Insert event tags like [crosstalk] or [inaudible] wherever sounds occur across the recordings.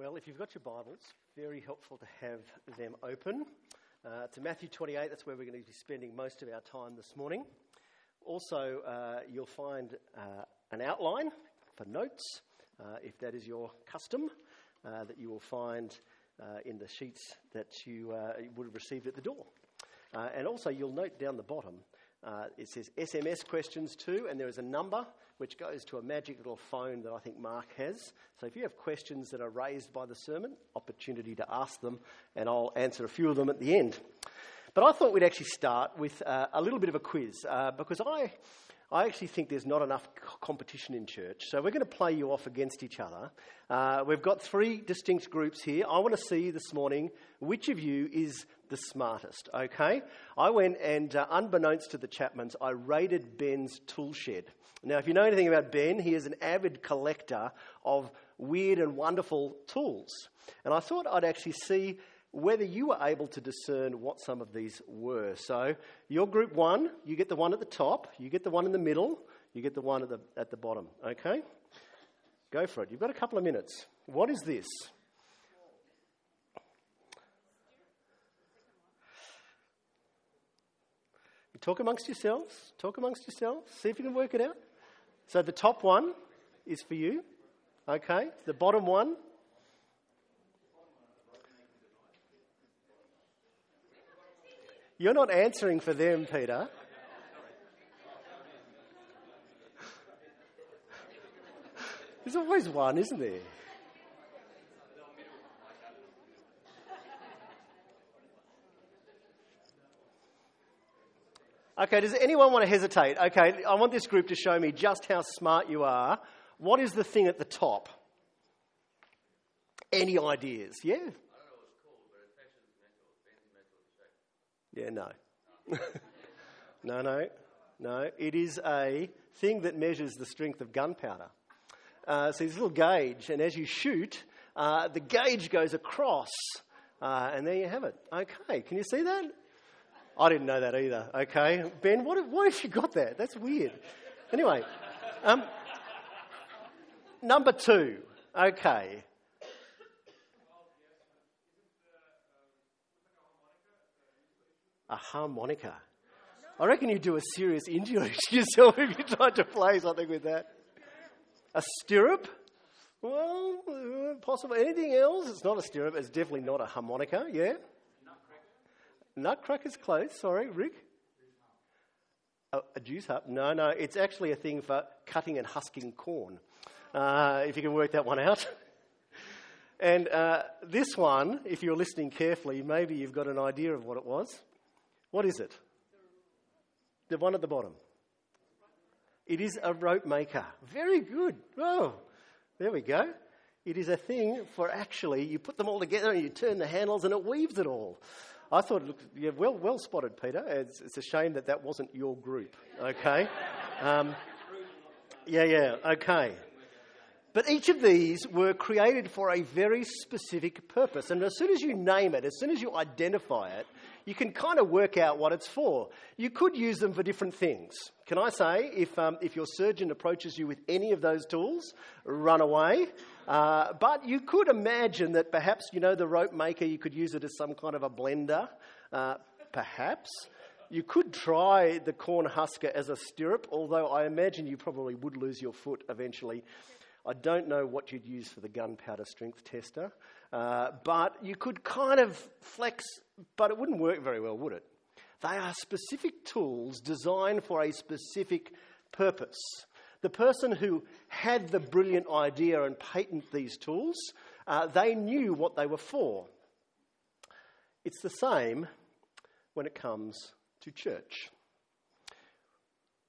Well, if you've got your Bibles, very helpful to have them open. Uh, to Matthew 28, that's where we're going to be spending most of our time this morning. Also, uh, you'll find uh, an outline for notes, uh, if that is your custom, uh, that you will find uh, in the sheets that you would have received at the door. and also, you'll note down the bottom uh, it says SMS questions too, and there is a number which goes to a magic little phone that I think Mark has. So if you have questions that are raised by the sermon, opportunity to ask them, and I'll answer a few of them at the end. But I thought we'd actually start with uh, a little bit of a quiz uh, because I, I actually think there's not enough competition in church. So we're going to play you off against each other. Uh, we've got three distinct groups here. I want to see this morning which of you is the smartest, okay? I went and, uh, unbeknownst to the Chapmans, I raided Ben's tool shed. Now, if you know anything about Ben, he is an avid collector of weird and wonderful tools. And I thought I'd actually see whether you were able to discern what some of these were. So, your group one, you get the one at the top, you get the one in the middle, you get the one at the, at the bottom, okay? Go for it. You've got a couple of minutes. What is this? Talk amongst yourselves. Talk amongst yourselves. See if you can work it out. So the top one is for you. Okay. The bottom one. You're not answering for them, Peter. There's always one, isn't there? Okay, does anyone want to hesitate? Okay, I want this group to show me just how smart you are. What is the thing at the top? Any ideas? Yeah? Yeah, no. [laughs] no, no, no. It is a thing that measures the strength of gunpowder. Uh, so there's a little gauge, and as you shoot, uh, the gauge goes across, uh, and there you have it. Okay, can you see that? I didn't know that either. Okay, Ben, what, what have you got that? That's weird. Anyway, um, number two. Okay. A harmonica. I reckon you'd do a serious injury [laughs] to yourself if you tried to play something with that. A stirrup? Well, uh, possible. Anything else? It's not a stirrup. It's definitely not a harmonica. Yeah. Nutcracker's close, sorry, Rick? A juice hut? No, no, it's actually a thing for cutting and husking corn, uh, if you can work that one out. [laughs] and uh, this one, if you're listening carefully, maybe you've got an idea of what it was. What is it? The one at the bottom. It is a rope maker. Very good. Oh, there we go. It is a thing for actually, you put them all together and you turn the handles and it weaves it all. I thought, look, yeah, well, well spotted, Peter. It's, it's, a shame that that wasn't your group. Okay. [laughs] Um, yeah, yeah. Okay. But each of these were created for a very specific purpose. And as soon as you name it, as soon as you identify it, you can kind of work out what it's for. You could use them for different things. Can I say, if, um, if your surgeon approaches you with any of those tools, run away. Uh, but you could imagine that perhaps, you know, the rope maker, you could use it as some kind of a blender, uh, perhaps. You could try the corn husker as a stirrup, although I imagine you probably would lose your foot eventually. I don't know what you'd use for the gunpowder strength tester, uh, but you could kind of flex, but it wouldn't work very well, would it? They are specific tools designed for a specific purpose. The person who had the brilliant idea and patented these tools, uh, they knew what they were for. It's the same when it comes to church.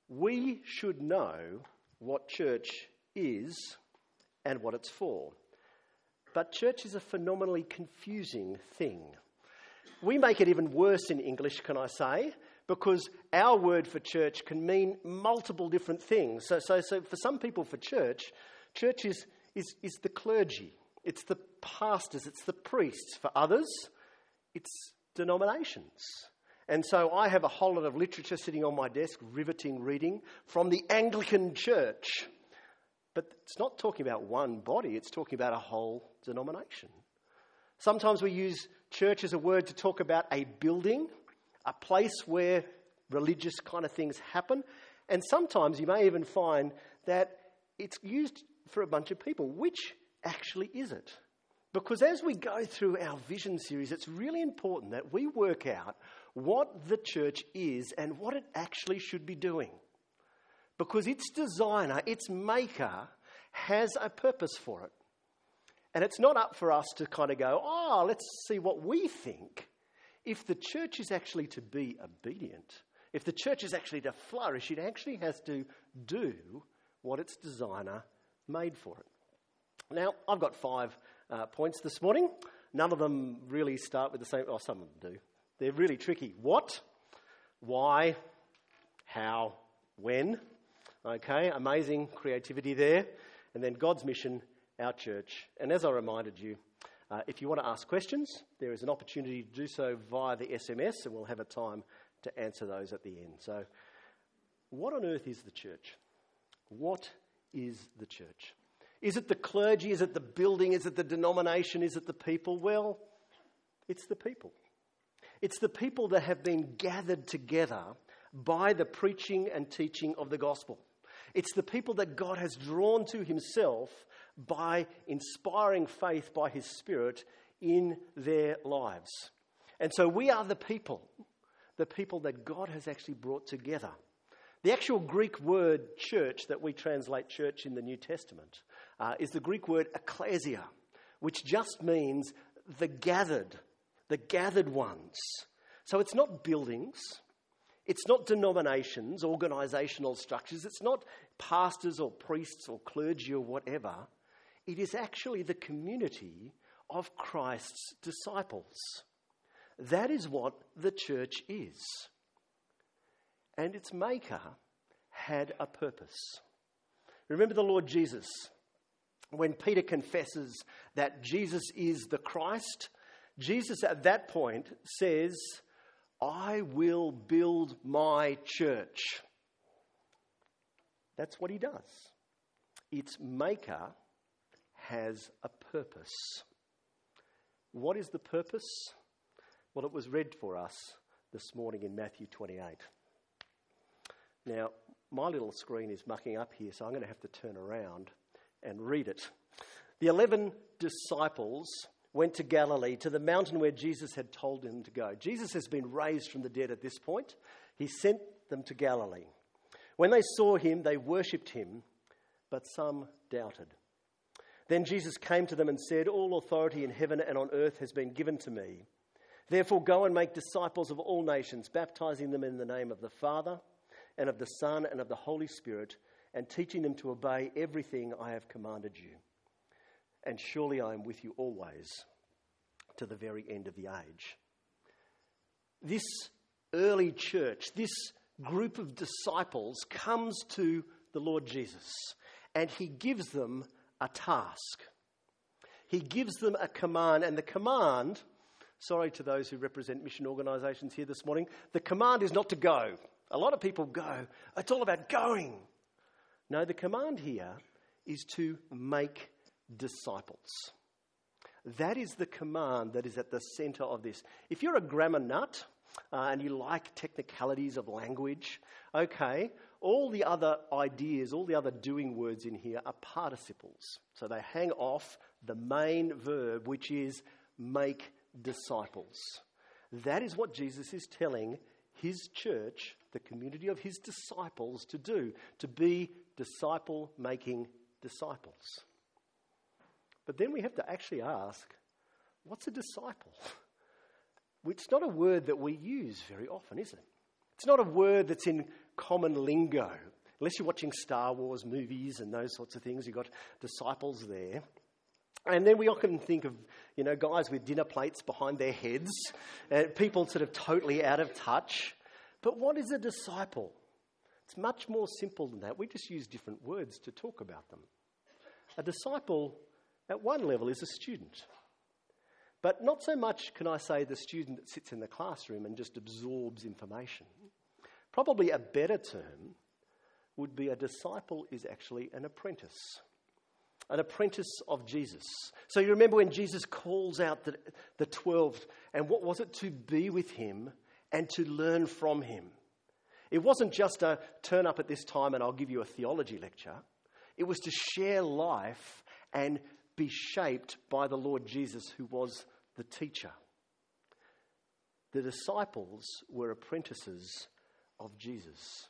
We should know what church is and what it's for. But church is a phenomenally confusing thing. We make it even worse in English, can I say, because our word for church can mean multiple different things. So, so, so for some people, for church, church is, is, is the clergy, it's the pastors, it's the priests. For others, it's denominations. And so I have a whole lot of literature sitting on my desk, riveting reading from the Anglican Church But it's not talking about one body, it's talking about a whole denomination. Sometimes we use church as a word to talk about a building, a place where religious kind of things happen. And sometimes you may even find that it's used for a bunch of people. Which actually is it? Because as we go through our vision series, it's really important that we work out what the church is and what it actually should be doing. Because its designer, its maker, has a purpose for it. And it's not up for us to kind of go, oh, let's see what we think. If the church is actually to be obedient, if the church is actually to flourish, it actually has to do what its designer made for it. Now, I've got five uh, points this morning. None of them really start with the same, oh, some of them do. They're really tricky. What? Why? How? When? Okay, amazing creativity there. And then God's mission, our church. And as I reminded you, uh, if you want to ask questions, there is an opportunity to do so via the SMS, and we'll have a time to answer those at the end. So, what on earth is the church? What is the church? Is it the clergy? Is it the building? Is it the denomination? Is it the people? Well, it's the people. It's the people that have been gathered together by the preaching and teaching of the gospel. It's the people that God has drawn to himself by inspiring faith by his Spirit in their lives. And so we are the people, the people that God has actually brought together. The actual Greek word church that we translate church in the New Testament uh, is the Greek word ecclesia, which just means the gathered, the gathered ones. So it's not buildings, it's not denominations, organisational structures, it's not pastors or priests or clergy or whatever. It is actually the community of Christ's disciples. That is what the church is. And its maker had a purpose. Remember the Lord Jesus when Peter confesses that Jesus is the Christ, Jesus at that point says, I will build my church. That's what he does. Its maker has a purpose. What is the purpose? Well, it was read for us this morning in Matthew 28. Now, my little screen is mucking up here, so I'm going to have to turn around and read it. The 11 disciples went to Galilee, to the mountain where Jesus had told them to go. Jesus has been raised from the dead at this point. He sent them to Galilee. When they saw him, they worshipped him, but some doubted. Then Jesus came to them and said, All authority in heaven and on earth has been given to me. Therefore, go and make disciples of all nations, baptizing them in the name of the Father, and of the Son, and of the Holy Spirit and teaching them to obey everything I have commanded you. And surely I am with you always to the very end of the age. This early church, this group of disciples comes to the Lord Jesus and he gives them a task. He gives them a command, and the command, sorry to those who represent mission organisations here this morning, the command is not to go. A lot of people go. It's all about going. No, the command here is to make disciples. That is the command that is at the center of this. If you're a grammar nut uh, and you like technicalities of language, okay, all the other ideas, all the other doing words in here are participles. So they hang off the main verb, which is make disciples. That is what Jesus is telling his church, the community of his disciples, to do, to be disciple making disciples. But then we have to actually ask what's a disciple? It's not a word that we use very often, is it? It's not a word that's in common lingo. Unless you're watching Star Wars movies and those sorts of things, you've got disciples there. And then we often think of, you know, guys with dinner plates behind their heads, and people sort of totally out of touch. But what is a disciple? It's much more simple than that. We just use different words to talk about them. A disciple, at one level, is a student. But not so much can I say the student that sits in the classroom and just absorbs information. Probably a better term would be a disciple is actually an apprentice, an apprentice of Jesus. So you remember when Jesus calls out the, the 12, and what was it? To be with him and to learn from him. It wasn't just a turn up at this time and I'll give you a theology lecture. It was to share life and be shaped by the Lord Jesus, who was the teacher. The disciples were apprentices of Jesus.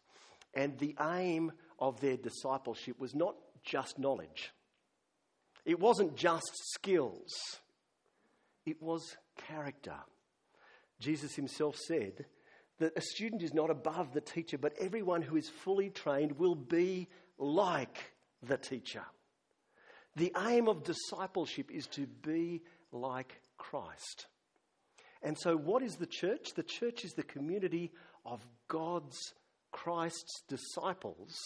And the aim of their discipleship was not just knowledge, it wasn't just skills, it was character. Jesus himself said that a student is not above the teacher, but everyone who is fully trained will be like the teacher. The aim of discipleship is to be like Christ. And so, what is the church? The church is the community of God's Christ's disciples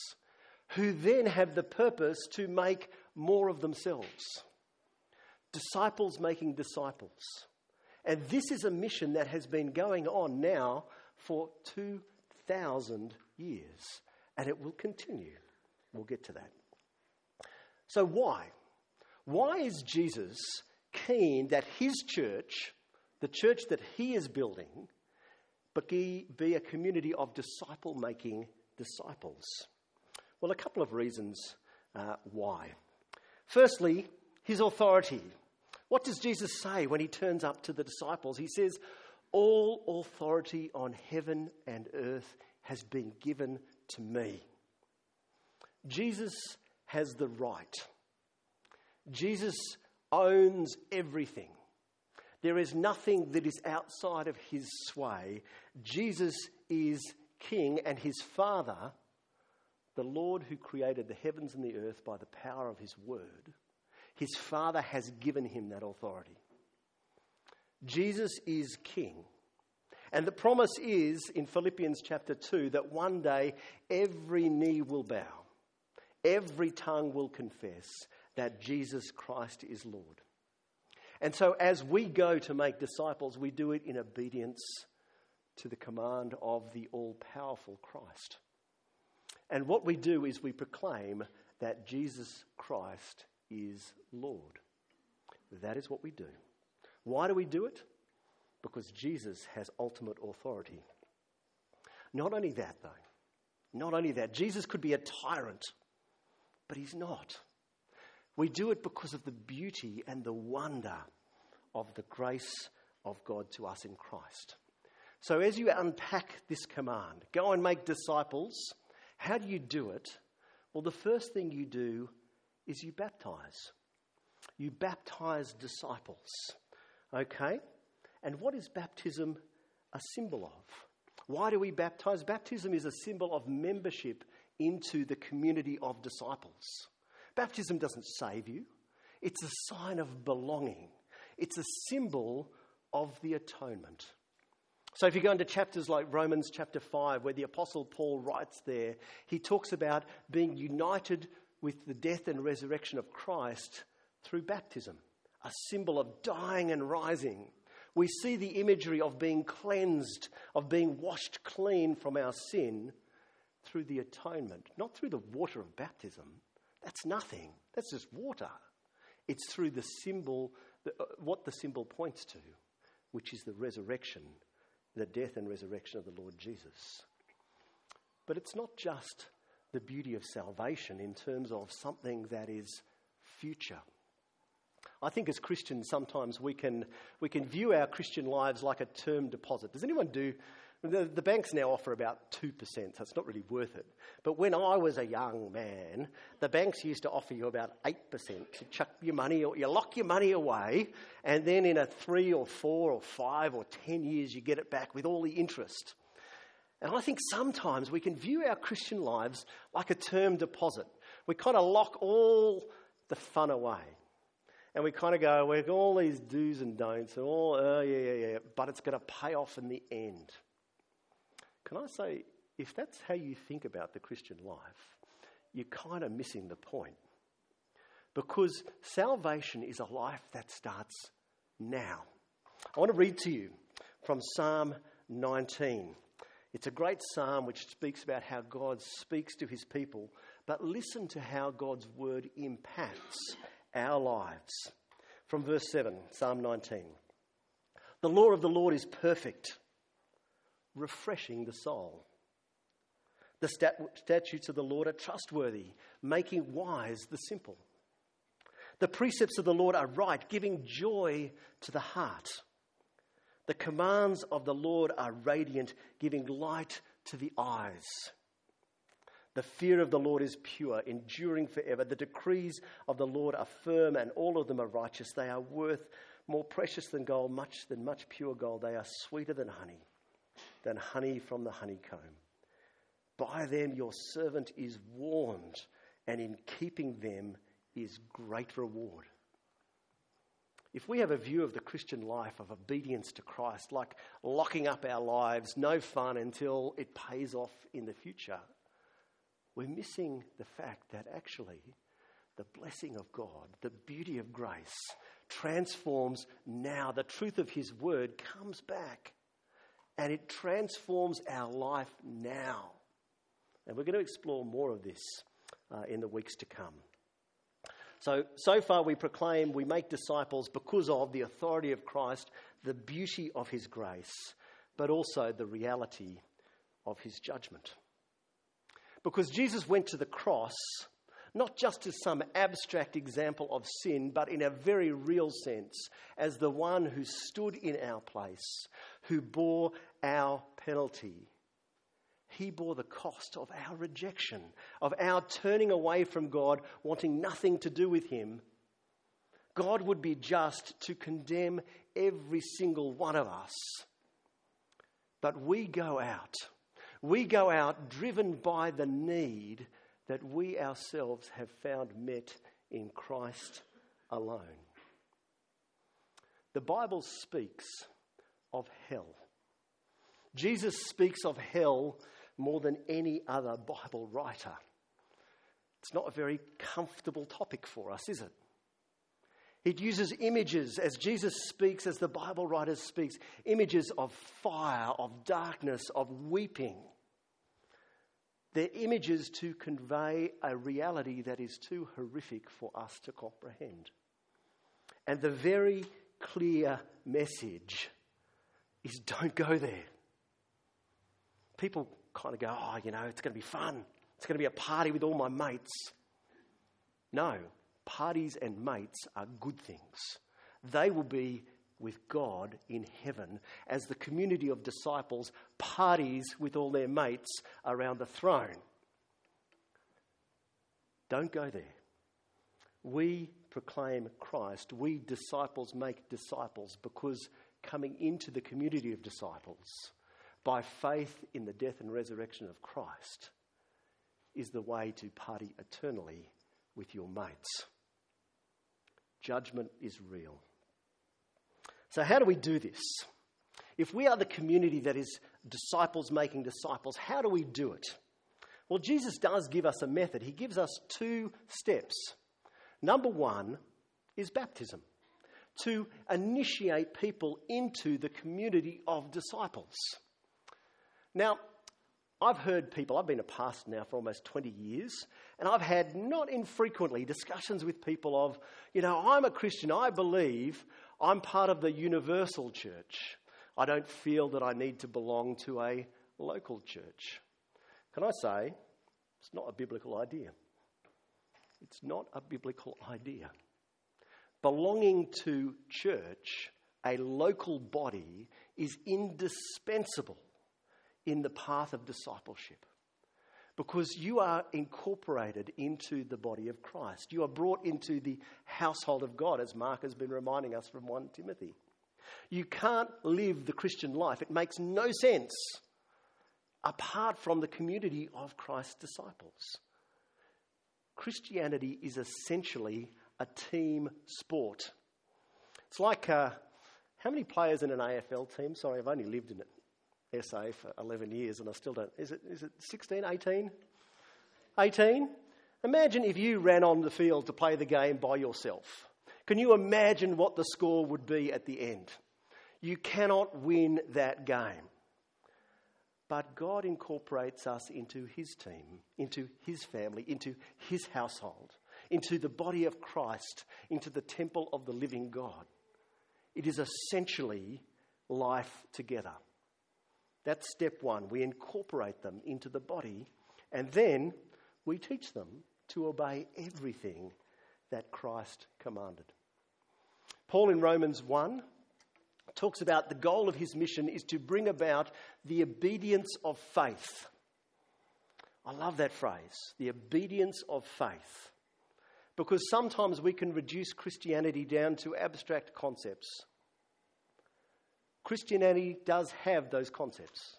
who then have the purpose to make more of themselves. Disciples making disciples. And this is a mission that has been going on now for 2,000 years. And it will continue. We'll get to that. So, why? Why is Jesus keen that his church, the church that he is building, be a community of disciple making disciples? Well, a couple of reasons uh, why. Firstly, his authority. What does Jesus say when he turns up to the disciples? He says, All authority on heaven and earth has been given to me. Jesus has the right. Jesus owns everything. There is nothing that is outside of his sway. Jesus is king, and his Father, the Lord who created the heavens and the earth by the power of his word, his Father has given him that authority. Jesus is king. And the promise is in Philippians chapter 2 that one day every knee will bow, every tongue will confess that Jesus Christ is Lord. And so, as we go to make disciples, we do it in obedience to the command of the all powerful Christ. And what we do is we proclaim that Jesus Christ is Lord. That is what we do. Why do we do it? Because Jesus has ultimate authority. Not only that, though, not only that, Jesus could be a tyrant, but he's not. We do it because of the beauty and the wonder of the grace of God to us in Christ. So, as you unpack this command, go and make disciples, how do you do it? Well, the first thing you do is you baptize. You baptize disciples. Okay? And what is baptism a symbol of? Why do we baptize? Baptism is a symbol of membership into the community of disciples. Baptism doesn't save you, it's a sign of belonging, it's a symbol of the atonement. So, if you go into chapters like Romans chapter 5, where the Apostle Paul writes there, he talks about being united with the death and resurrection of Christ through baptism, a symbol of dying and rising. We see the imagery of being cleansed, of being washed clean from our sin through the atonement, not through the water of baptism, that's nothing. That's just water. It's through the symbol, uh, what the symbol points to, which is the resurrection, the death and resurrection of the Lord Jesus. But it's not just the beauty of salvation in terms of something that is future. I think as Christians, sometimes we can, we can view our Christian lives like a term deposit. Does anyone do the, the, banks now offer about 2%, so it's not really worth it. But when I was a young man, the banks used to offer you about 8% to chuck your money, or you lock your money away, and then in a three or four or five or 10 years, you get it back with all the interest. And I think sometimes we can view our Christian lives like a term deposit. We kind of lock all the fun away. And we kind of go, we've got all these do's and don'ts, and all, oh, yeah, yeah, yeah, but it's going to pay off in the end. Can I say, if that's how you think about the Christian life, you're kind of missing the point. Because salvation is a life that starts now. I want to read to you from Psalm 19. It's a great psalm which speaks about how God speaks to his people, but listen to how God's word impacts our lives. From verse 7, Psalm 19 The law of the Lord is perfect, refreshing the soul. The stat- statutes of the Lord are trustworthy, making wise the simple. The precepts of the Lord are right, giving joy to the heart. The commands of the Lord are radiant, giving light to the eyes. The fear of the Lord is pure, enduring forever. The decrees of the Lord are firm, and all of them are righteous. They are worth more precious than gold, much than much pure gold. They are sweeter than honey, than honey from the honeycomb. By them your servant is warned, and in keeping them is great reward. If we have a view of the Christian life of obedience to Christ, like locking up our lives, no fun until it pays off in the future, we're missing the fact that actually the blessing of God, the beauty of grace, transforms now. The truth of His word comes back and it transforms our life now. And we're going to explore more of this uh, in the weeks to come. So, so far we proclaim we make disciples because of the authority of Christ, the beauty of his grace, but also the reality of his judgment. Because Jesus went to the cross not just as some abstract example of sin, but in a very real sense, as the one who stood in our place, who bore our penalty he bore the cost of our rejection, of our turning away from God, wanting nothing to do with Him. God would be just to condemn every single one of us. But we go out. We go out driven by the need that we ourselves have found met in Christ alone. The Bible speaks of hell. Jesus speaks of hell more than any other Bible writer. It's not a very comfortable topic for us, is it? It uses images as Jesus speaks, as the Bible writers speaks, images of fire, of darkness, of weeping. They're images to convey a reality that is too horrific for us to comprehend. And the very clear message is don't go there. People kind of go, oh, you know, it's going to be fun. It's going to be a party with all my mates. No, parties and mates are good things. They will be with God in heaven as the community of disciples parties with all their mates around the throne. Don't go there. We proclaim Christ. We disciples make disciples because coming into the community of disciples by faith in the death and resurrection of Christ is the way to party eternally with your mates. Judgment is real. So, how do we do this? If we are the community that is disciples making disciples, how do we do it? Well, Jesus does give us a method. He gives us two steps. Number one is baptism, to initiate people into the community of disciples. Now, I've heard people, I've been a pastor now for almost 20 years, and I've had not infrequently discussions with people of, you know, I'm a Christian, I believe I'm part of the universal church. I don't feel that I need to belong to a local church. Can I say, it's not a biblical idea. It's not a biblical idea. Belonging to church, a local body, is indispensable in the path of discipleship because you are incorporated into the body of Christ. You are brought into the household of God, as Mark has been reminding us from 1 Timothy. You can't live the Christian life, it makes no sense apart from the community of Christ's disciples. Christianity is essentially a team sport. It's like uh, how many players in an AFL team? Sorry, I've only lived in it SA for 11 years and I still don't. Is it, is it 16, 18? 18? Imagine if you ran on the field to play the game by yourself. Can you imagine what the score would be at the end? You cannot win that game. but God incorporates us into His team, into His family, into His household, into the body of Christ, into the temple of the living God. It is essentially life together. That's step one. We incorporate them into the body, and then we teach them to obey everything that Christ commanded. Paul in Romans 1 talks about the goal of his mission is to bring about the obedience of faith. I love that phrase, the obedience of faith. Because sometimes we can reduce Christianity down to abstract concepts. Christianity does have those concepts,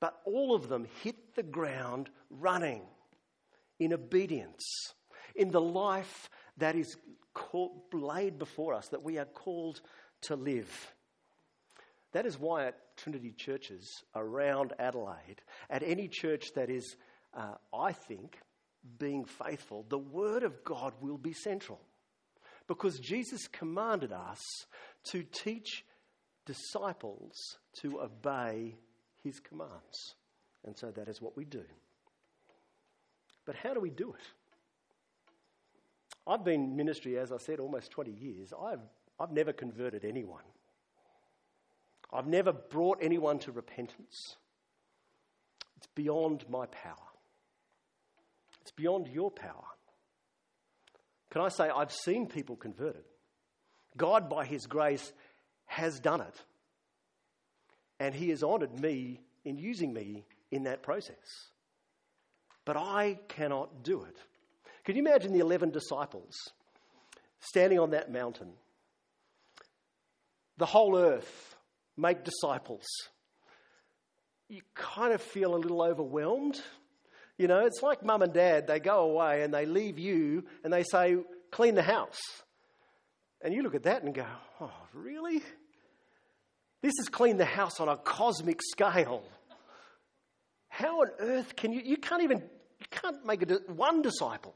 but all of them hit the ground running in obedience, in the life that is called, laid before us, that we are called to live. That is why at Trinity churches around Adelaide, at any church that is, uh, I think, being faithful, the Word of God will be central. Because Jesus commanded us to teach disciples to obey His commands. And so that is what we do. But how do we do it? I've been ministry, as I said, almost 20 years. I've, I've never converted anyone. I've never brought anyone to repentance. It's beyond my power. It's beyond your power. Can I say, I've seen people converted? God, by His grace, has done it. And He has honoured me in using me in that process. But I cannot do it. Can you imagine the 11 disciples standing on that mountain? The whole earth make disciples. You kind of feel a little overwhelmed. You know, it's like mum and dad, they go away and they leave you and they say, clean the house. And you look at that and go, oh, really? This has cleaned the house on a cosmic scale. How on earth can you? You can't even, you can't make a, one disciple.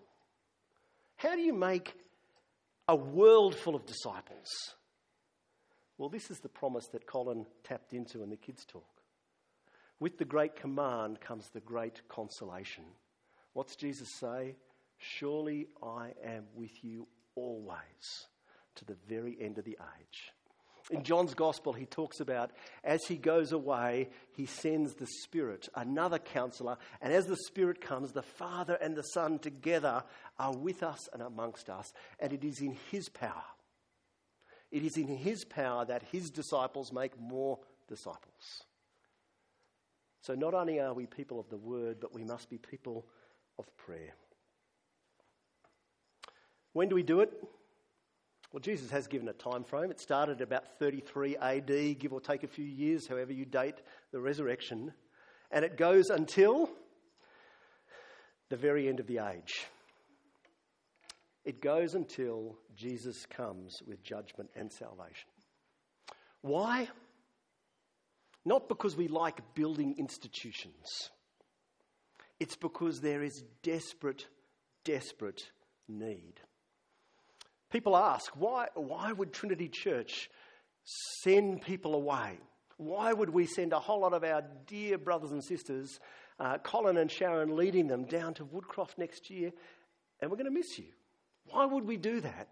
How do you make a world full of disciples? Well, this is the promise that Colin tapped into in the kids' talk. With the great command comes the great consolation. What's Jesus say? Surely I am with you always to the very end of the age. In John's Gospel, he talks about as he goes away, he sends the Spirit, another counselor. And as the Spirit comes, the Father and the Son together are with us and amongst us. And it is in his power it is in his power that his disciples make more disciples. So not only are we people of the word, but we must be people of prayer. When do we do it? Well, Jesus has given a time frame. It started about 33 AD, give or take a few years, however you date the resurrection. And it goes until the very end of the age. It goes until Jesus comes with judgment and salvation. Why? Not because we like building institutions. It's because there is desperate, desperate need. People ask, why, why would Trinity Church send people away? Why would we send a whole lot of our dear brothers and sisters, uh, Colin and Sharon leading them, down to Woodcroft next year, and we're going to miss you? Why would we do that?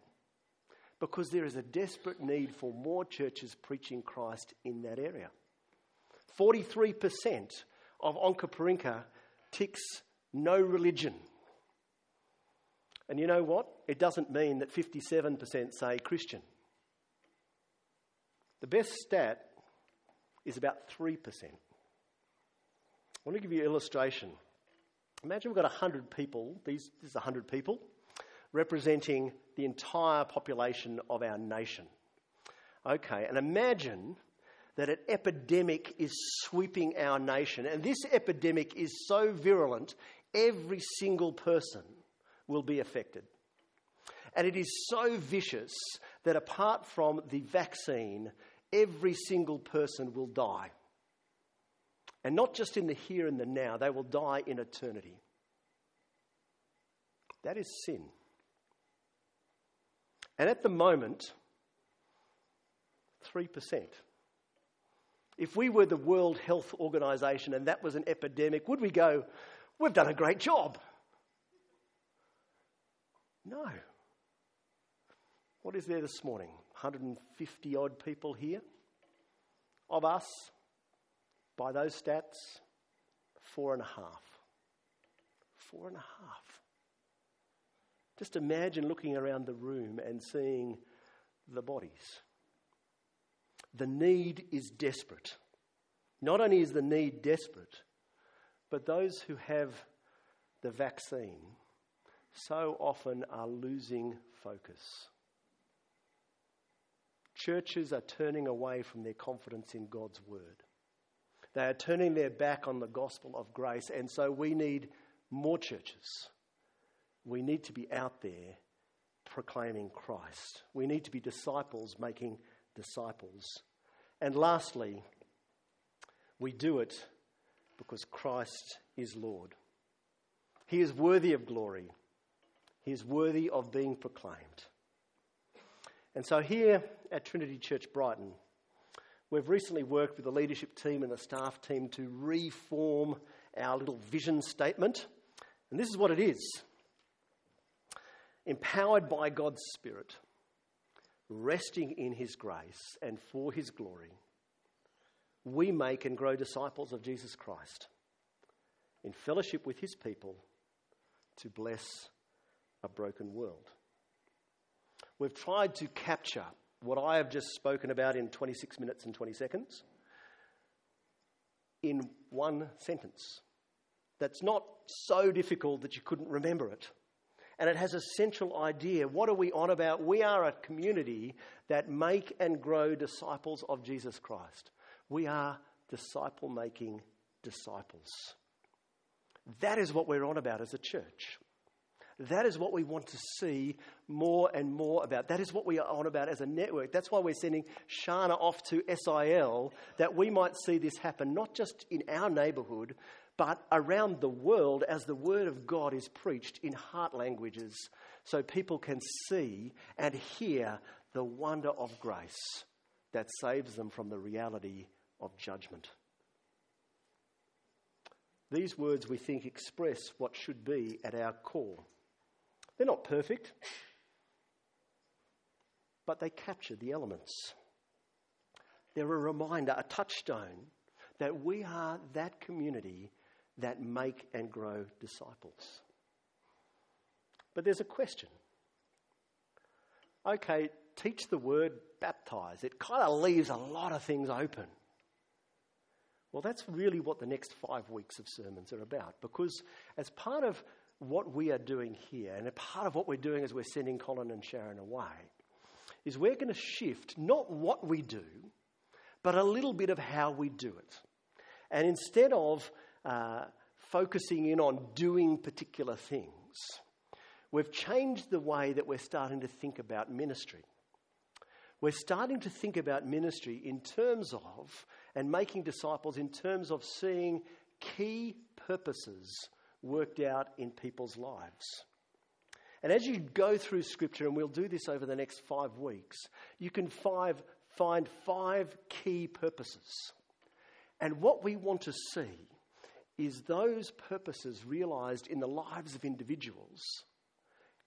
Because there is a desperate need for more churches preaching Christ in that area. 43% of Onkaparinga ticks no religion. And you know what? It doesn't mean that 57% say Christian. The best stat is about 3%. I want to give you an illustration. Imagine we've got 100 people, these, this is 100 people, representing the entire population of our nation. Okay, and imagine that an epidemic is sweeping our nation, and this epidemic is so virulent, every single person will be affected. And it is so vicious that apart from the vaccine, every single person will die. And not just in the here and the now, they will die in eternity. That is sin. And at the moment, 3% If we were the World Health Organization and that was an epidemic, would we go, We've done a great job? No. What is there this morning? 150 odd people here? Of us, by those stats, four and a half. Four and a half. Just imagine looking around the room and seeing the bodies. The need is desperate. Not only is the need desperate, but those who have the vaccine so often are losing focus. Churches are turning away from their confidence in God's word. They are turning their back on the gospel of grace, and so we need more churches. We need to be out there proclaiming Christ. We need to be disciples making disciples. And lastly, we do it because Christ is Lord. He is worthy of glory, He is worthy of being proclaimed. And so, here at Trinity Church Brighton, we've recently worked with the leadership team and the staff team to reform our little vision statement. And this is what it is empowered by God's Spirit, resting in His grace and for His glory, we make and grow disciples of Jesus Christ in fellowship with His people to bless a broken world. We've tried to capture what I have just spoken about in 26 minutes and 20 seconds in one sentence. That's not so difficult that you couldn't remember it and it has a central idea. What are we on about? We are a community that make and grow disciples of Jesus Christ. We are disciple making disciples. That is what we're on about as a church. That is what we want to see more and more about. That is what we are on about as a network. That's why we're sending Shana off to SIL, that we might see this happen, not just in our neighbourhood, but around the world as the Word of God is preached in heart languages so people can see and hear the wonder of grace that saves them from the reality of judgment. These words, we think, express what should be at our core. They're not perfect, but they capture the elements. They're a reminder, a touchstone, that we are that community that make and grow disciples. But there's a question. Okay, teach the word, baptize. It kind of leaves a lot of things open. Well, that's really what the next five weeks of sermons are about, because as part of what we are doing here, and a part of what we're doing as we're sending Colin and Sharon away, is we're going to shift not what we do, but a little bit of how we do it. And instead of uh, focusing in on doing particular things. We've changed the way that we're starting to think about ministry. We're starting to think about ministry in terms of, and making disciples in terms of seeing key purposes worked out in people's lives. And as you go through Scripture, and we'll do this over the next five weeks, you can five, find five key purposes. And what we want to see is those purposes realized in the lives of individuals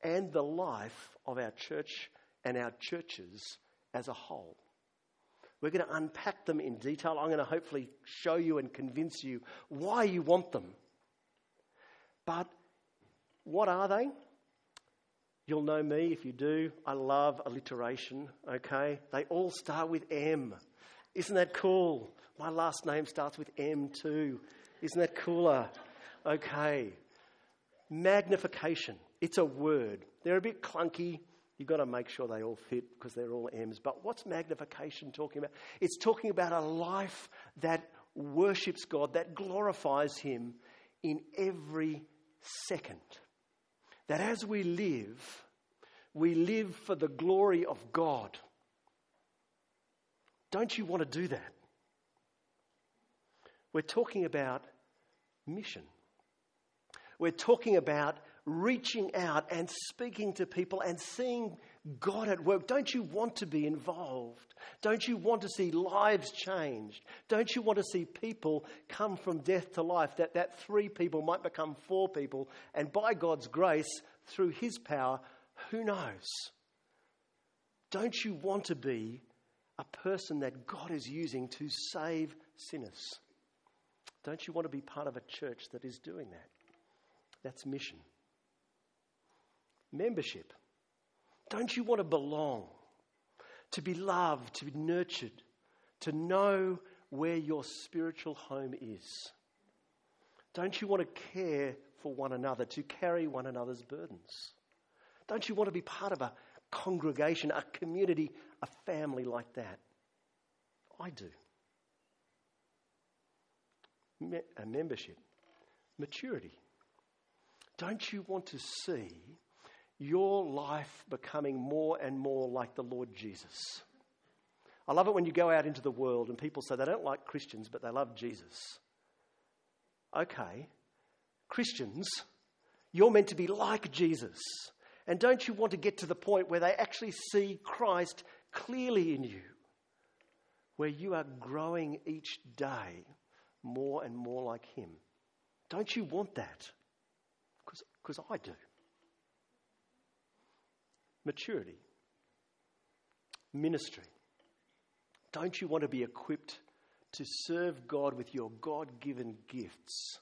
and the life of our church and our churches as a whole. We're going to unpack them in detail. I'm going to hopefully show you and convince you why you want them. But what are they? You'll know me if you do. I love alliteration, okay? They all start with M. Isn't that cool? My last name starts with M too. Isn't that cooler? Okay. Magnification. It's a word. They're a bit clunky. You've got to make sure they all fit because they're all M's. But what's magnification talking about? It's talking about a life that worships God, that glorifies Him in every second. That as we live, we live for the glory of God. Don't you want to do that? We're talking about mission. We're talking about reaching out and speaking to people and seeing God at work? Don't you want to be involved? Don't you want to see lives changed? Don't you want to see people come from death to life? That, that three people might become four people, and by God's grace, through His power, who knows? Don't you want to be a person that God is using to save sinners? Don't you want to be part of a church that is doing that? That's mission. Membership. Don't you want to belong? To be loved, to be nurtured, to know where your spiritual home is? Don't you want to care for one another, to carry one another's burdens? Don't you want to be part of a congregation, a community, a family like that? I do. Me- a membership, maturity. Don't you want to see your life becoming more and more like the Lord Jesus? I love it when you go out into the world and people say they don't like Christians, but they love Jesus. Okay, Christians, you're meant to be like Jesus. And don't you want to get to the point where they actually see Christ clearly in you? Where you are growing each day more and more like Him. Don't you want that? Because I do. Maturity, ministry. Don't you want to be equipped to serve God with your God given gifts?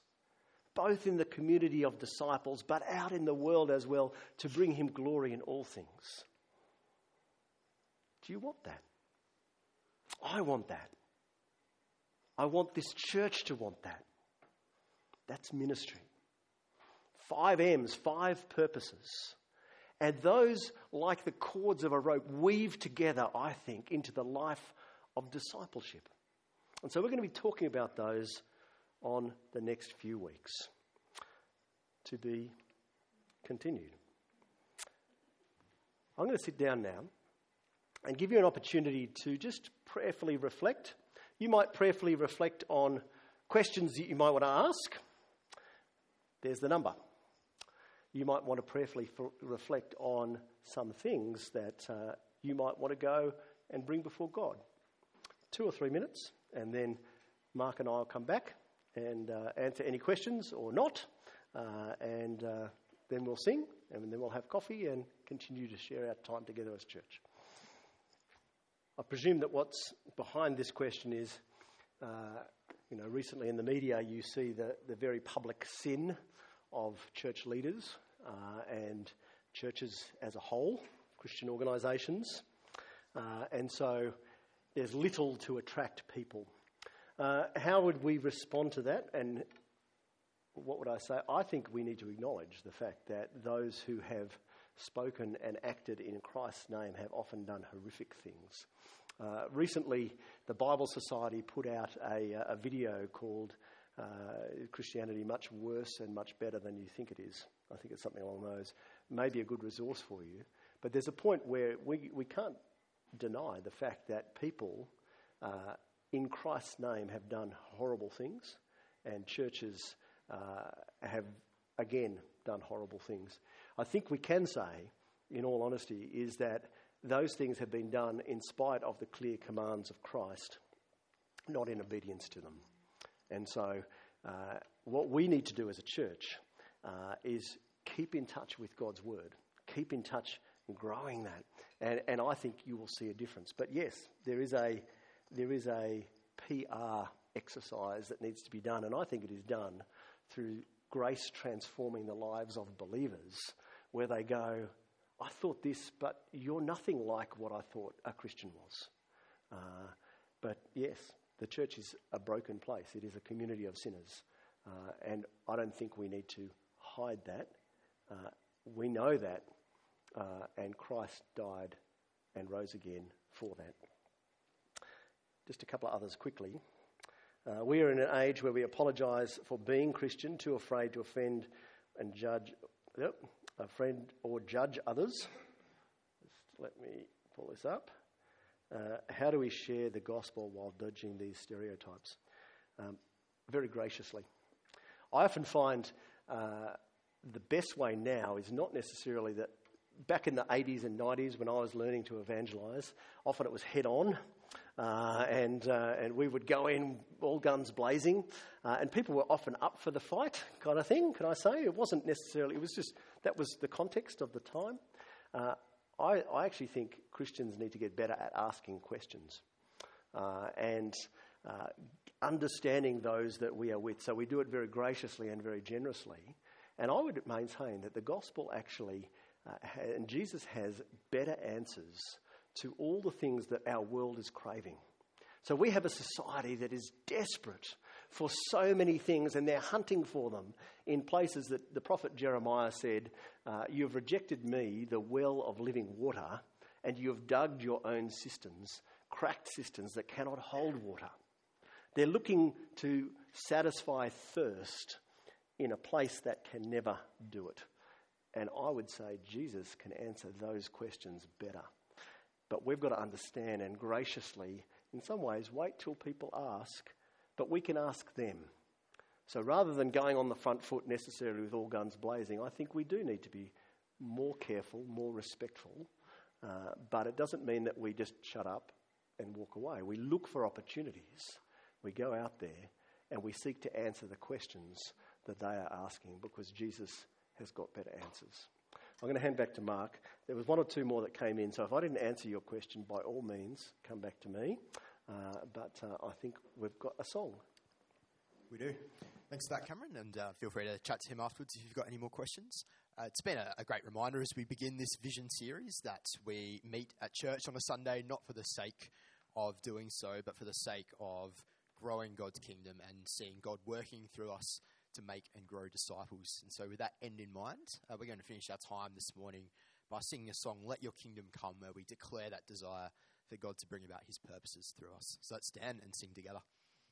both in the community of disciples, but out in the world as well, to bring him glory in all things. Do you want that? I want that. I want this church to want that. That's ministry. Five M's, five purposes. And those, like the cords of a rope, weave together, I think, into the life of discipleship. And so we're going to be talking about those on the next few weeks. To be continued. I'm going to sit down now and give you an opportunity to just prayerfully reflect. You might prayerfully reflect on questions that you might want to ask. There's the number. You might want to prayerfully f- reflect on some things that uh, you might want to go and bring before God. Two or three minutes, and then Mark and I will come back and uh, answer any questions or not. Uh, and uh, then we'll sing, and then we'll have coffee and continue to share our time together as church. I presume that what's behind this question is, uh, you know, recently in the media you see the, the very public sin of church leaders and churches as a whole, Christian organisations. Uh, and so there's little to attract people uh, how would we respond to that? And what would I say? I think we need to acknowledge the fact that those who have spoken and acted in Christ's name have often done horrific things. Uh, recently, the Bible Society put out a, uh, a video called uh, Christianity Much Worse and Much Better Than You Think It Is. I think it's something along those. Maybe a good resource for you. But there's a point where we, we can't deny the fact that people uh, in Christ's name have done horrible things, and churches uh, have, again, done horrible things. I think we can say, in all honesty, is that those things have been done in spite of the clear commands of Christ, not in obedience to them. And so, uh, what we need to do as a church uh, is keep in touch with God's word, keep in touch and growing that. And, and I think you will see a difference. But yes, there is a there is a PR exercise that needs to be done, and I think it is done through grace transforming the lives of believers, where they go, I thought this, but you're nothing like what I thought a Christian was. Uh, but yes, the church is a broken place, it is a community of sinners. Uh, and I don't think we need to hide that. Uh, we know that, uh, and Christ died and rose again for that. Just a couple of others quickly. Uh, we are in an age where we apologise for being Christian, too afraid to offend and judge, yep, offend or judge others. Just let me pull this up. Uh, how do we share the gospel while dodging these stereotypes? Um, very graciously. I often find uh, the best way now is not necessarily that back in the 80s and 90s when I was learning to evangelize, often it was head on. Uh, and, uh, and we would go in all guns blazing, uh, and people were often up for the fight, kind of thing. Can I say it wasn't necessarily? It was just that was the context of the time. Uh, I, I, actually think Christians need to get better at asking questions uh, and uh, understanding those that we are with. So we do it very graciously and very generously. And I would maintain that the gospel actually, and Jesus has better answers to all the things that our world is craving. So we have a society that is desperate for so many things and they're hunting for them in places that the prophet Jeremiah said, uh, You have rejected me, the well of living water, and you have dug your own cisterns, cracked cisterns that cannot hold water. They're looking to satisfy thirst in a place that can never do it. And I would say Jesus can answer those questions better. But we've got to understand and graciously, in some ways, wait till people ask, but we can ask them. So rather than going on the front foot necessarily with all guns blazing, I think we do need to be more careful, more respectful. Uh, but it doesn't mean that we just shut up and walk away. We look for opportunities. We go out there and we seek to answer the questions that they are asking because Jesus has got better answers. I'm going to hand back to Mark. There was one or two more that came in, so if I didn't answer your question, by all means, come back to me. Uh, but uh, I think we've got a song. We do. Thanks for that, Cameron, and uh, feel free to chat to him afterwards if you've got any more questions. Uh, it's been a, a, great reminder as we begin this vision series that we meet at church on a Sunday not for the sake of doing so, but for the sake of growing God's kingdom and seeing God working through us to make and grow disciples. And so, with that end in mind, uh, we're going to finish our time this morning by singing a song, Let Your Kingdom Come, where we declare that desire for God to bring about his purposes through us. So, let's stand and sing together.